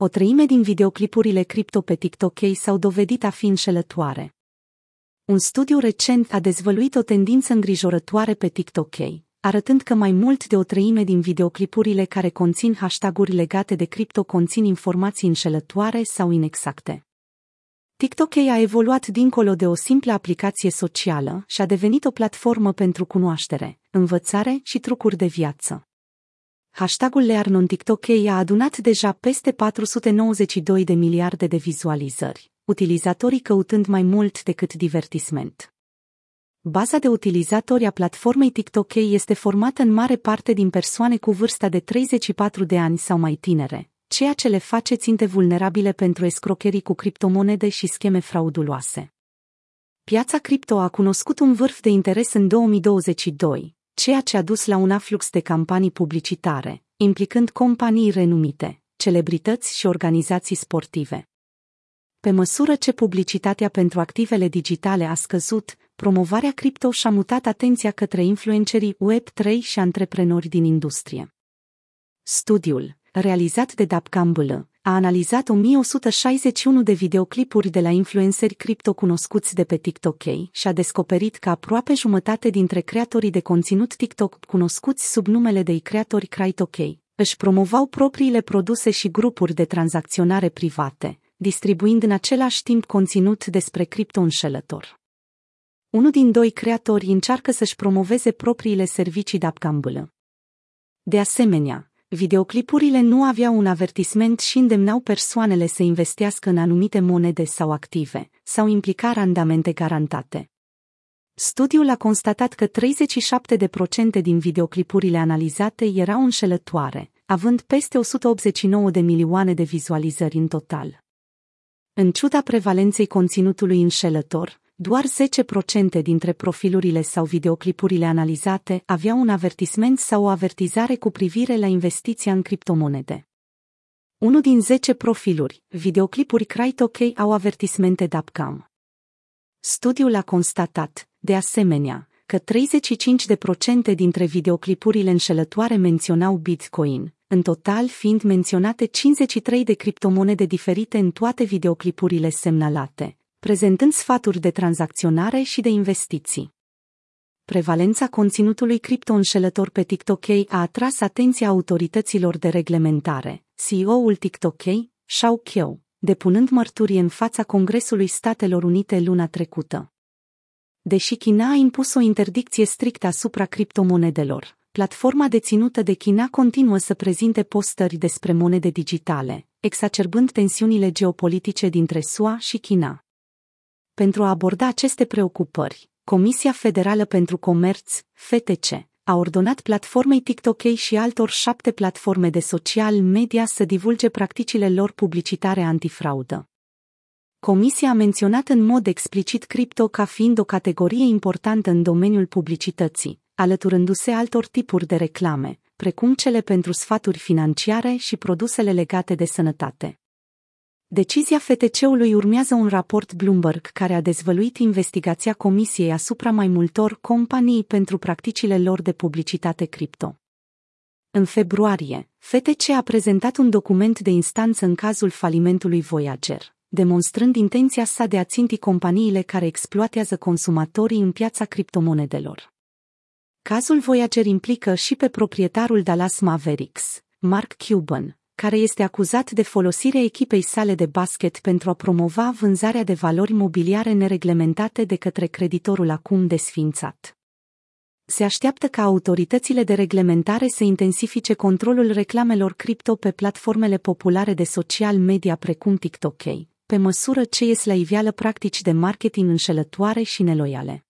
O treime din videoclipurile cripto pe TikTok s-au dovedit a fi înșelătoare. Un studiu recent a dezvăluit o tendință îngrijorătoare pe TikTok, arătând că mai mult de o treime din videoclipurile care conțin hashtaguri legate de cripto conțin informații înșelătoare sau inexacte. TikTok a evoluat dincolo de o simplă aplicație socială și a devenit o platformă pentru cunoaștere, învățare și trucuri de viață. Hashtagul Learn TikTok a adunat deja peste 492 de miliarde de vizualizări, utilizatorii căutând mai mult decât divertisment. Baza de utilizatori a platformei TikTok este formată în mare parte din persoane cu vârsta de 34 de ani sau mai tinere, ceea ce le face ținte vulnerabile pentru escrocherii cu criptomonede și scheme frauduloase. Piața cripto a cunoscut un vârf de interes în 2022, ceea ce a dus la un aflux de campanii publicitare, implicând companii renumite, celebrități și organizații sportive. Pe măsură ce publicitatea pentru activele digitale a scăzut, promovarea cripto și-a mutat atenția către influencerii Web3 și antreprenori din industrie. Studiul, realizat de Dap Campbell, a analizat 1161 de videoclipuri de la influenceri cripto cunoscuți de pe TikTok și a descoperit că aproape jumătate dintre creatorii de conținut TikTok cunoscuți sub numele de creatori CryTok își promovau propriile produse și grupuri de tranzacționare private, distribuind în același timp conținut despre cripto înșelător. Unul din doi creatori încearcă să-și promoveze propriile servicii de De asemenea, videoclipurile nu aveau un avertisment și îndemnau persoanele să investească în anumite monede sau active, sau implica randamente garantate. Studiul a constatat că 37% din videoclipurile analizate erau înșelătoare, având peste 189 de milioane de vizualizări în total. În ciuda prevalenței conținutului înșelător, doar 10% dintre profilurile sau videoclipurile analizate aveau un avertisment sau o avertizare cu privire la investiția în criptomonede. Unul din 10 profiluri, videoclipuri CryTok au avertismente DAPCAM. Studiul a constatat, de asemenea, că 35% dintre videoclipurile înșelătoare menționau Bitcoin, în total fiind menționate 53 de criptomonede diferite în toate videoclipurile semnalate, prezentând sfaturi de tranzacționare și de investiții. Prevalența conținutului cripto înșelător pe TikTok a atras atenția autorităților de reglementare, CEO-ul TikTok, Shao Kiao, depunând mărturie în fața Congresului Statelor Unite luna trecută. Deși China a impus o interdicție strictă asupra criptomonedelor, platforma deținută de China continuă să prezinte postări despre monede digitale, exacerbând tensiunile geopolitice dintre SUA și China. Pentru a aborda aceste preocupări, Comisia Federală pentru Comerț, FTC, a ordonat platformei TikTok și altor șapte platforme de social media să divulge practicile lor publicitare antifraudă. Comisia a menționat în mod explicit cripto ca fiind o categorie importantă în domeniul publicității, alăturându-se altor tipuri de reclame, precum cele pentru sfaturi financiare și produsele legate de sănătate. Decizia FTC-ului urmează un raport Bloomberg care a dezvăluit investigația Comisiei asupra mai multor companii pentru practicile lor de publicitate cripto. În februarie, FTC a prezentat un document de instanță în cazul falimentului Voyager, demonstrând intenția sa de a ținti companiile care exploatează consumatorii în piața criptomonedelor. Cazul Voyager implică și pe proprietarul Dallas Mavericks, Mark Cuban, care este acuzat de folosirea echipei sale de basket pentru a promova vânzarea de valori mobiliare nereglementate de către creditorul acum desfințat. Se așteaptă ca autoritățile de reglementare să intensifice controlul reclamelor cripto pe platformele populare de social media precum TikTok, pe măsură ce ies la iveală practici de marketing înșelătoare și neloiale.